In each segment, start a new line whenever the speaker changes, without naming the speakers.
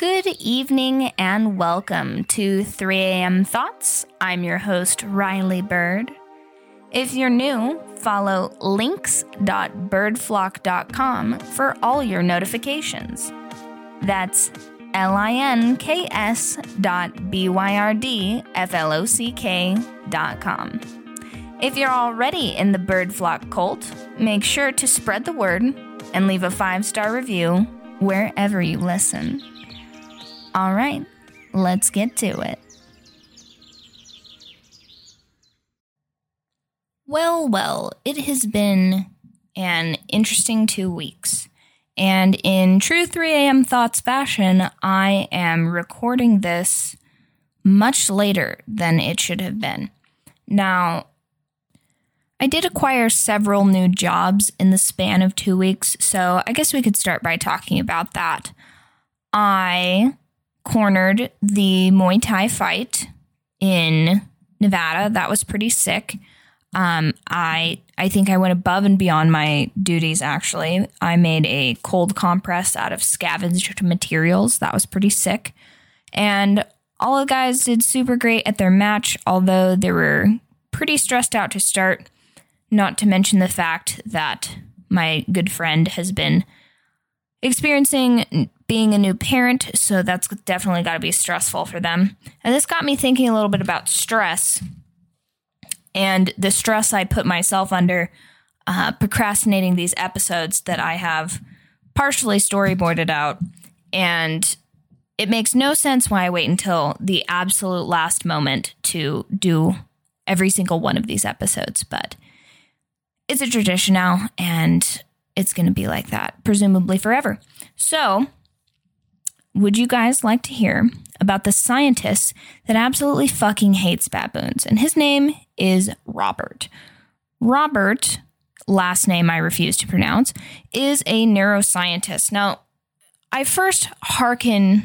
Good evening and welcome to 3 a.m. Thoughts. I'm your host, Riley Byrd. If you're new, follow links.byrdflock.com for all your notifications. That's L I N K S dot B Y R D F L O C K dot com. If you're already in the Bird Flock cult, make sure to spread the word and leave a five star review wherever you listen. All right, let's get to it. Well, well, it has been an interesting two weeks. And in true 3 a.m. Thoughts fashion, I am recording this much later than it should have been. Now, I did acquire several new jobs in the span of two weeks, so I guess we could start by talking about that. I cornered the Muay Thai fight in Nevada. That was pretty sick. Um, I I think I went above and beyond my duties. Actually, I made a cold compress out of scavenged materials. That was pretty sick, and all the guys did super great at their match. Although they were pretty stressed out to start. Not to mention the fact that my good friend has been experiencing being a new parent, so that's definitely got to be stressful for them. And this got me thinking a little bit about stress and the stress I put myself under uh, procrastinating these episodes that I have partially storyboarded out. And it makes no sense why I wait until the absolute last moment to do every single one of these episodes, but it's a tradition now and it's going to be like that, presumably forever. So, would you guys like to hear about the scientist that absolutely fucking hates baboons? And his name is Robert. Robert, last name I refuse to pronounce, is a neuroscientist. Now, I first hearken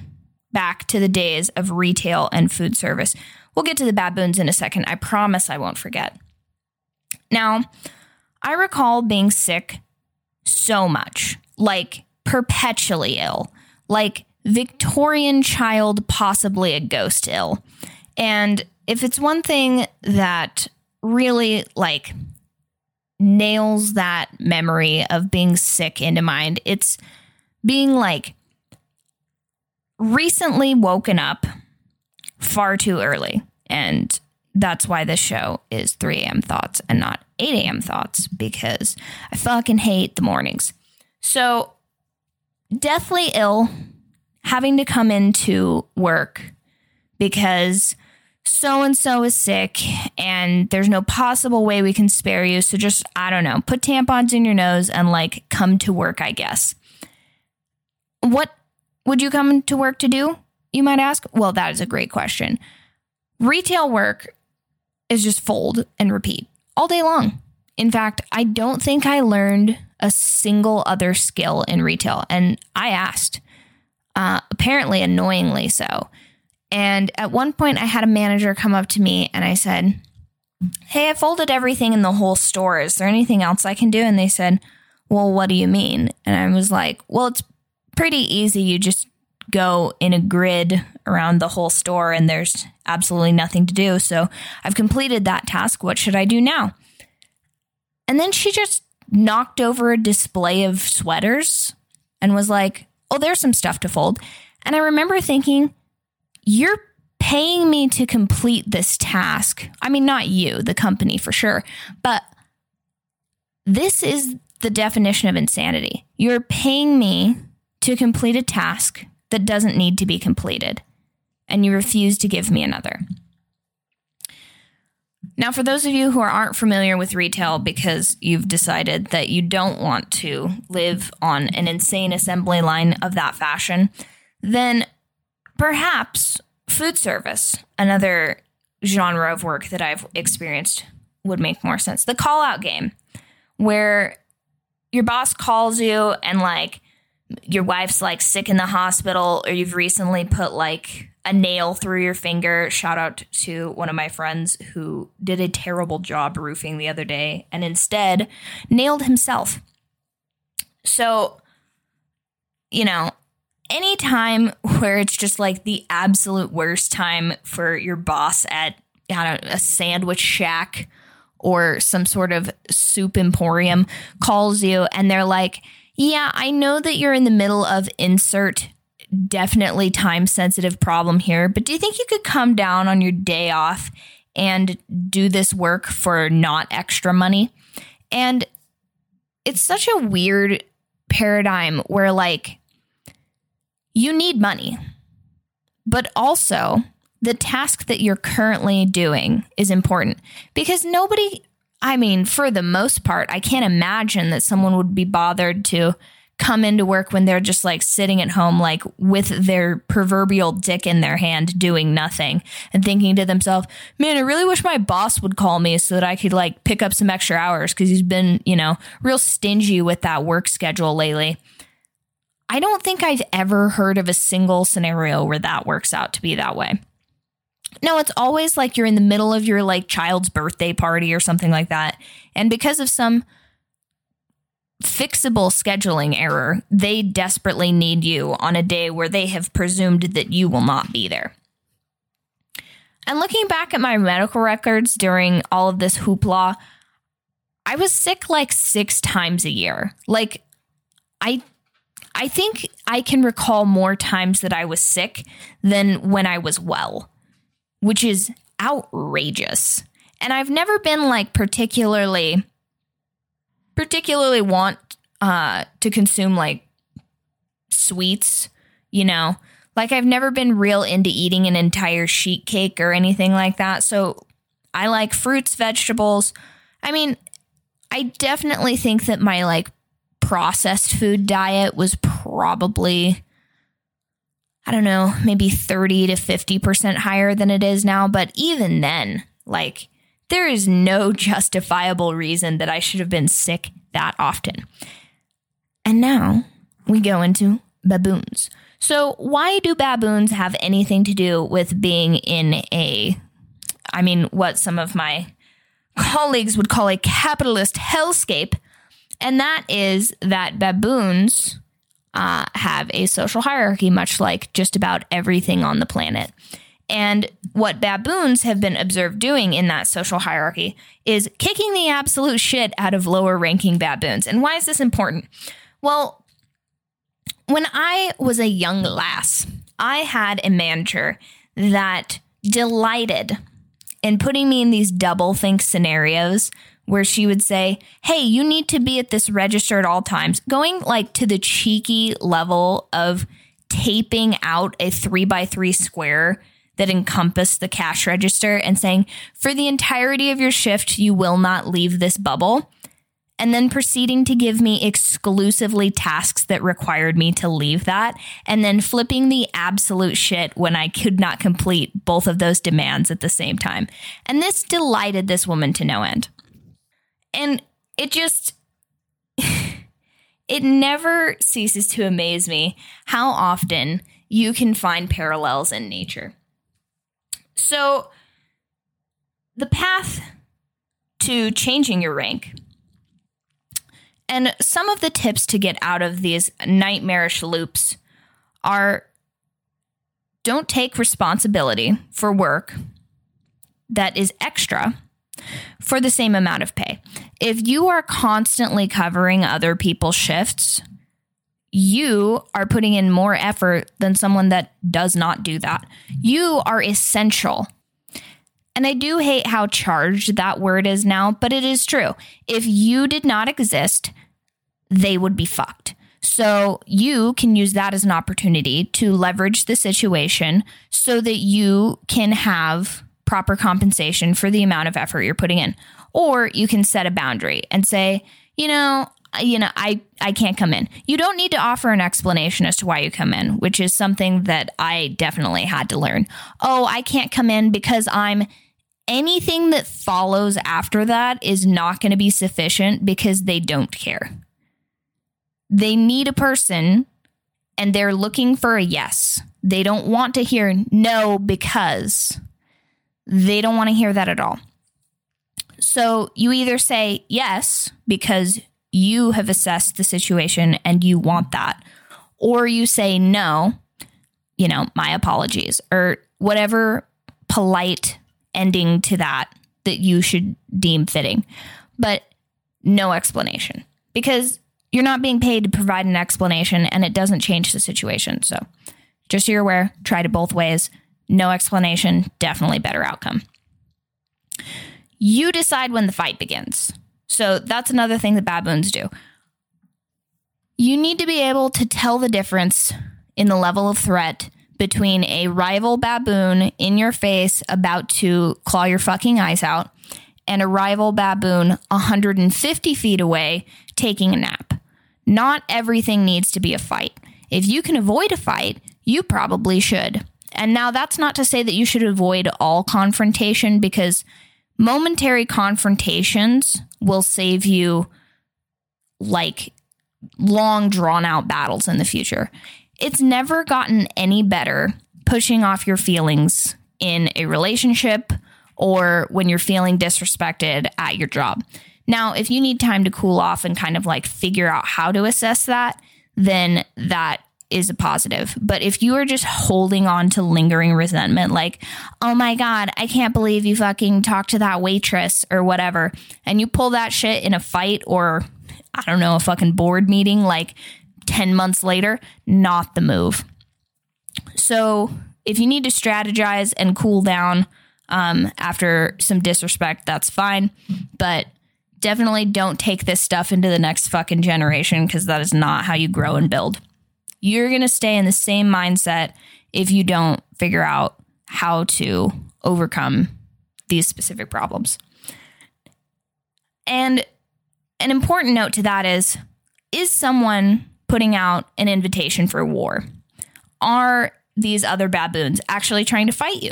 back to the days of retail and food service. We'll get to the baboons in a second. I promise I won't forget. Now, I recall being sick so much, like perpetually ill, like Victorian child, possibly a ghost ill. And if it's one thing that really like nails that memory of being sick into mind, it's being like recently woken up far too early. And that's why this show is 3 a.m. thoughts and not 8 a.m. thoughts because I fucking hate the mornings. So, deathly ill, having to come into work because so and so is sick and there's no possible way we can spare you. So, just, I don't know, put tampons in your nose and like come to work, I guess. What would you come to work to do? You might ask. Well, that is a great question. Retail work is just fold and repeat all day long. In fact, I don't think I learned a single other skill in retail. And I asked, uh, apparently annoyingly so. And at one point, I had a manager come up to me and I said, Hey, I folded everything in the whole store. Is there anything else I can do? And they said, Well, what do you mean? And I was like, Well, it's pretty easy. You just go in a grid around the whole store and there's absolutely nothing to do. So I've completed that task. What should I do now? And then she just knocked over a display of sweaters and was like, Oh, there's some stuff to fold. And I remember thinking, You're paying me to complete this task. I mean, not you, the company for sure, but this is the definition of insanity. You're paying me to complete a task that doesn't need to be completed, and you refuse to give me another. Now, for those of you who aren't familiar with retail because you've decided that you don't want to live on an insane assembly line of that fashion, then perhaps food service, another genre of work that I've experienced, would make more sense. The call out game, where your boss calls you and like your wife's like sick in the hospital or you've recently put like a nail through your finger. Shout out to one of my friends who did a terrible job roofing the other day and instead nailed himself. So, you know, any time where it's just like the absolute worst time for your boss at know, a sandwich shack or some sort of soup emporium calls you and they're like, Yeah, I know that you're in the middle of insert definitely time sensitive problem here, but do you think you could come down on your day off and do this work for not extra money? And it's such a weird paradigm where, like, you need money, but also the task that you're currently doing is important because nobody, I mean, for the most part, I can't imagine that someone would be bothered to come into work when they're just like sitting at home, like with their proverbial dick in their hand, doing nothing and thinking to themselves, man, I really wish my boss would call me so that I could like pick up some extra hours because he's been, you know, real stingy with that work schedule lately. I don't think I've ever heard of a single scenario where that works out to be that way. No, it's always like you're in the middle of your like child's birthday party or something like that. And because of some fixable scheduling error, they desperately need you on a day where they have presumed that you will not be there. And looking back at my medical records during all of this hoopla, I was sick like 6 times a year. Like I I think I can recall more times that I was sick than when I was well which is outrageous. And I've never been like particularly particularly want uh to consume like sweets, you know. Like I've never been real into eating an entire sheet cake or anything like that. So I like fruits, vegetables. I mean, I definitely think that my like processed food diet was probably I don't know, maybe 30 to 50% higher than it is now. But even then, like, there is no justifiable reason that I should have been sick that often. And now we go into baboons. So, why do baboons have anything to do with being in a, I mean, what some of my colleagues would call a capitalist hellscape? And that is that baboons uh, have a social hierarchy, much like just about everything on the planet. And what baboons have been observed doing in that social hierarchy is kicking the absolute shit out of lower ranking baboons. And why is this important? Well, when I was a young lass, I had a manager that delighted in putting me in these double think scenarios where she would say, Hey, you need to be at this register at all times, going like to the cheeky level of taping out a three by three square that encompassed the cash register and saying, For the entirety of your shift, you will not leave this bubble. And then proceeding to give me exclusively tasks that required me to leave that, and then flipping the absolute shit when I could not complete both of those demands at the same time. And this delighted this woman to no end. And it just, it never ceases to amaze me how often you can find parallels in nature. So, the path to changing your rank and some of the tips to get out of these nightmarish loops are don't take responsibility for work that is extra for the same amount of pay. If you are constantly covering other people's shifts, you are putting in more effort than someone that does not do that. You are essential. And I do hate how charged that word is now, but it is true. If you did not exist, they would be fucked. So you can use that as an opportunity to leverage the situation so that you can have proper compensation for the amount of effort you're putting in. Or you can set a boundary and say, you know, you know, I, I can't come in. You don't need to offer an explanation as to why you come in, which is something that I definitely had to learn. Oh, I can't come in because I'm anything that follows after that is not going to be sufficient because they don't care. They need a person and they're looking for a yes. They don't want to hear no because they don't want to hear that at all. So you either say yes because you have assessed the situation and you want that, or you say no, you know, my apologies, or whatever polite ending to that that you should deem fitting, but no explanation because you're not being paid to provide an explanation and it doesn't change the situation. So, just so you're aware, try it both ways. No explanation, definitely better outcome. You decide when the fight begins. So, that's another thing that baboons do. You need to be able to tell the difference in the level of threat between a rival baboon in your face about to claw your fucking eyes out and a rival baboon 150 feet away taking a nap. Not everything needs to be a fight. If you can avoid a fight, you probably should. And now that's not to say that you should avoid all confrontation because momentary confrontations will save you like long drawn out battles in the future. It's never gotten any better pushing off your feelings in a relationship or when you're feeling disrespected at your job. Now, if you need time to cool off and kind of like figure out how to assess that, then that is a positive. But if you are just holding on to lingering resentment, like, oh my God, I can't believe you fucking talked to that waitress or whatever, and you pull that shit in a fight or, I don't know, a fucking board meeting like 10 months later, not the move. So if you need to strategize and cool down um, after some disrespect, that's fine. But definitely don't take this stuff into the next fucking generation because that is not how you grow and build. You're going to stay in the same mindset if you don't figure out how to overcome these specific problems. And an important note to that is is someone putting out an invitation for war? Are these other baboons actually trying to fight you?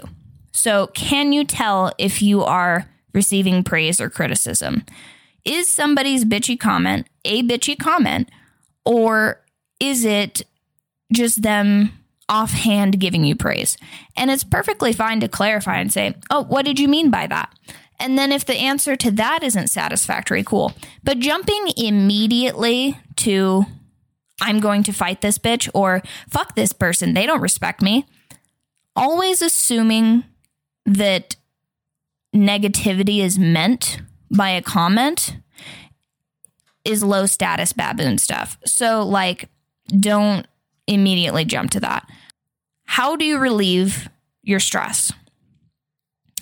So, can you tell if you are receiving praise or criticism? Is somebody's bitchy comment a bitchy comment, or is it just them offhand giving you praise? And it's perfectly fine to clarify and say, Oh, what did you mean by that? And then if the answer to that isn't satisfactory, cool. But jumping immediately to, I'm going to fight this bitch or fuck this person, they don't respect me, always assuming that negativity is meant by a comment is low status baboon stuff. So, like, don't immediately jump to that. How do you relieve your stress?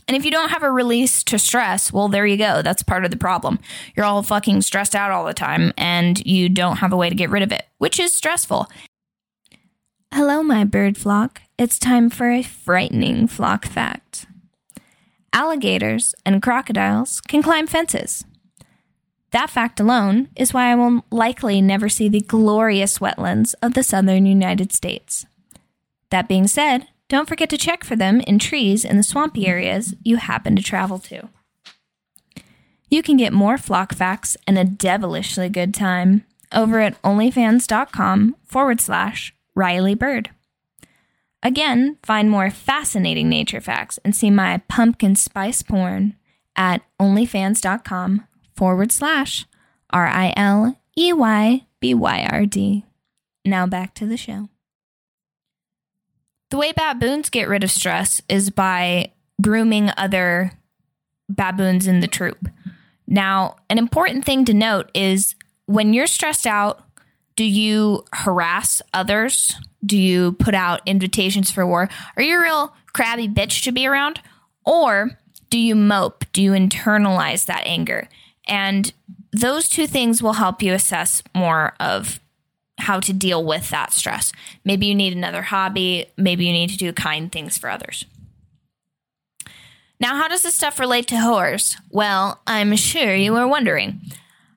And if you don't have a release to stress, well, there you go. That's part of the problem. You're all fucking stressed out all the time and you don't have a way to get rid of it, which is stressful. Hello, my bird flock. It's time for a frightening flock fact. Alligators and crocodiles can climb fences. That fact alone is why I will likely never see the glorious wetlands of the southern United States. That being said, don't forget to check for them in trees in the swampy areas you happen to travel to. You can get more flock facts and a devilishly good time over at onlyfans.com forward slash Riley Byrd. Again, find more fascinating nature facts and see my pumpkin spice porn at onlyfans.com forward slash R I L E Y B Y R D. Now back to the show. The way baboons get rid of stress is by grooming other baboons in the troop. Now, an important thing to note is when you're stressed out, do you harass others? Do you put out invitations for war? Are you a real crabby bitch to be around? Or do you mope? Do you internalize that anger? And those two things will help you assess more of how to deal with that stress. Maybe you need another hobby. Maybe you need to do kind things for others. Now, how does this stuff relate to whores? Well, I'm sure you are wondering.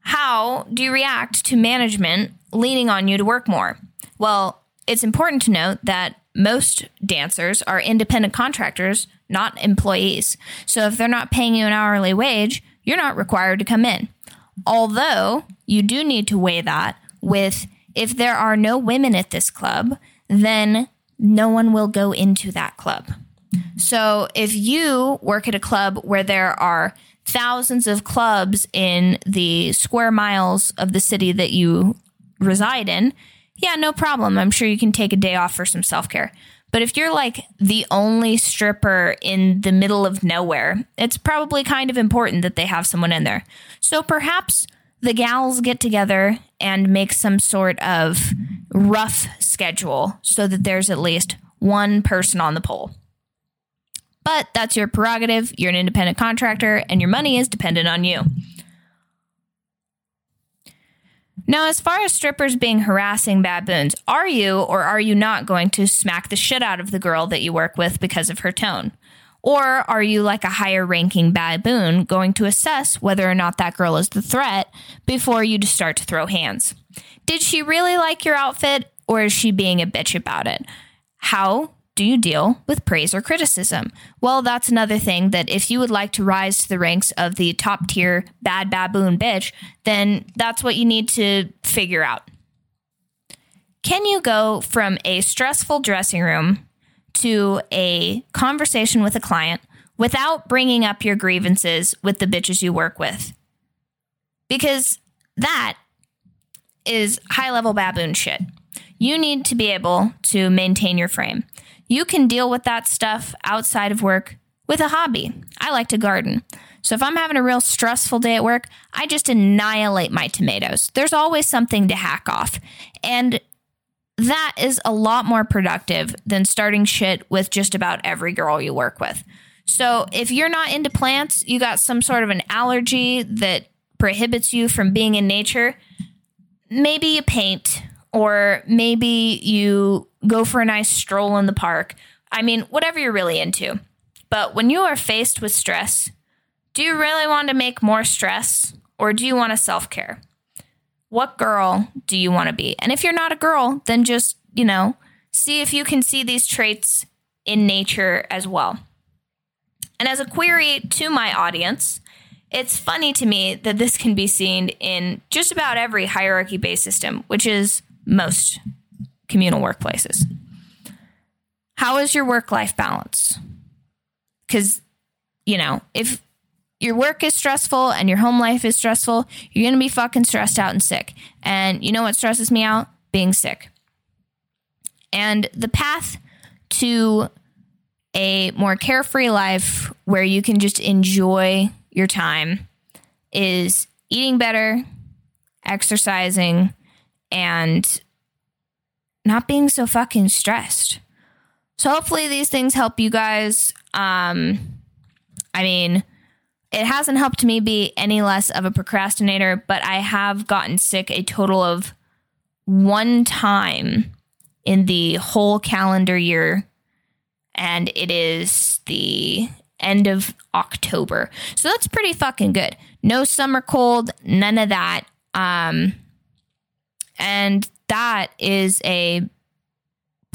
How do you react to management leaning on you to work more? Well, it's important to note that most dancers are independent contractors, not employees. So if they're not paying you an hourly wage, you're not required to come in. Although you do need to weigh that with if there are no women at this club, then no one will go into that club. So if you work at a club where there are thousands of clubs in the square miles of the city that you reside in, yeah, no problem. I'm sure you can take a day off for some self care. But if you're like the only stripper in the middle of nowhere, it's probably kind of important that they have someone in there. So perhaps the gals get together and make some sort of rough schedule so that there's at least one person on the pole. But that's your prerogative. You're an independent contractor, and your money is dependent on you. Now, as far as strippers being harassing baboons, are you or are you not going to smack the shit out of the girl that you work with because of her tone? Or are you like a higher ranking baboon going to assess whether or not that girl is the threat before you just start to throw hands? Did she really like your outfit or is she being a bitch about it? How do you deal with praise or criticism? Well, that's another thing that if you would like to rise to the ranks of the top tier bad baboon bitch, then that's what you need to figure out. Can you go from a stressful dressing room to a conversation with a client without bringing up your grievances with the bitches you work with? Because that is high level baboon shit. You need to be able to maintain your frame. You can deal with that stuff outside of work with a hobby. I like to garden. So if I'm having a real stressful day at work, I just annihilate my tomatoes. There's always something to hack off. And that is a lot more productive than starting shit with just about every girl you work with. So if you're not into plants, you got some sort of an allergy that prohibits you from being in nature, maybe you paint or maybe you go for a nice stroll in the park. I mean, whatever you're really into. But when you are faced with stress, do you really want to make more stress or do you want to self care? What girl do you want to be? And if you're not a girl, then just, you know, see if you can see these traits in nature as well. And as a query to my audience, it's funny to me that this can be seen in just about every hierarchy based system, which is most communal workplaces. How is your work life balance? Because, you know, if your work is stressful and your home life is stressful, you're going to be fucking stressed out and sick. And you know what stresses me out? Being sick. And the path to a more carefree life where you can just enjoy your time is eating better, exercising, and not being so fucking stressed. So hopefully these things help you guys. Um, I mean, it hasn't helped me be any less of a procrastinator, but I have gotten sick a total of one time in the whole calendar year, and it is the end of October. So that's pretty fucking good. No summer cold, none of that. Um, and that is a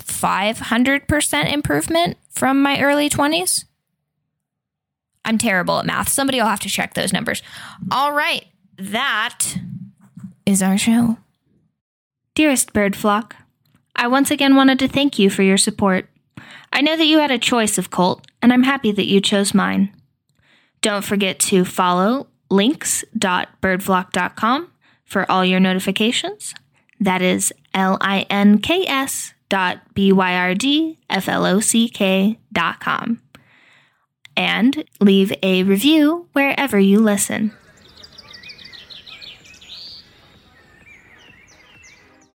500% improvement from my early 20s. I'm terrible at math. Somebody will have to check those numbers. All right, that is our show. Dearest bird flock, I once again wanted to thank you for your support. I know that you had a choice of Colt, and I'm happy that you chose mine. Don't forget to follow links.byrdflock.com for all your notifications. That is L I N K S dot B Y R D F L O C K dot com. And leave a review wherever you listen.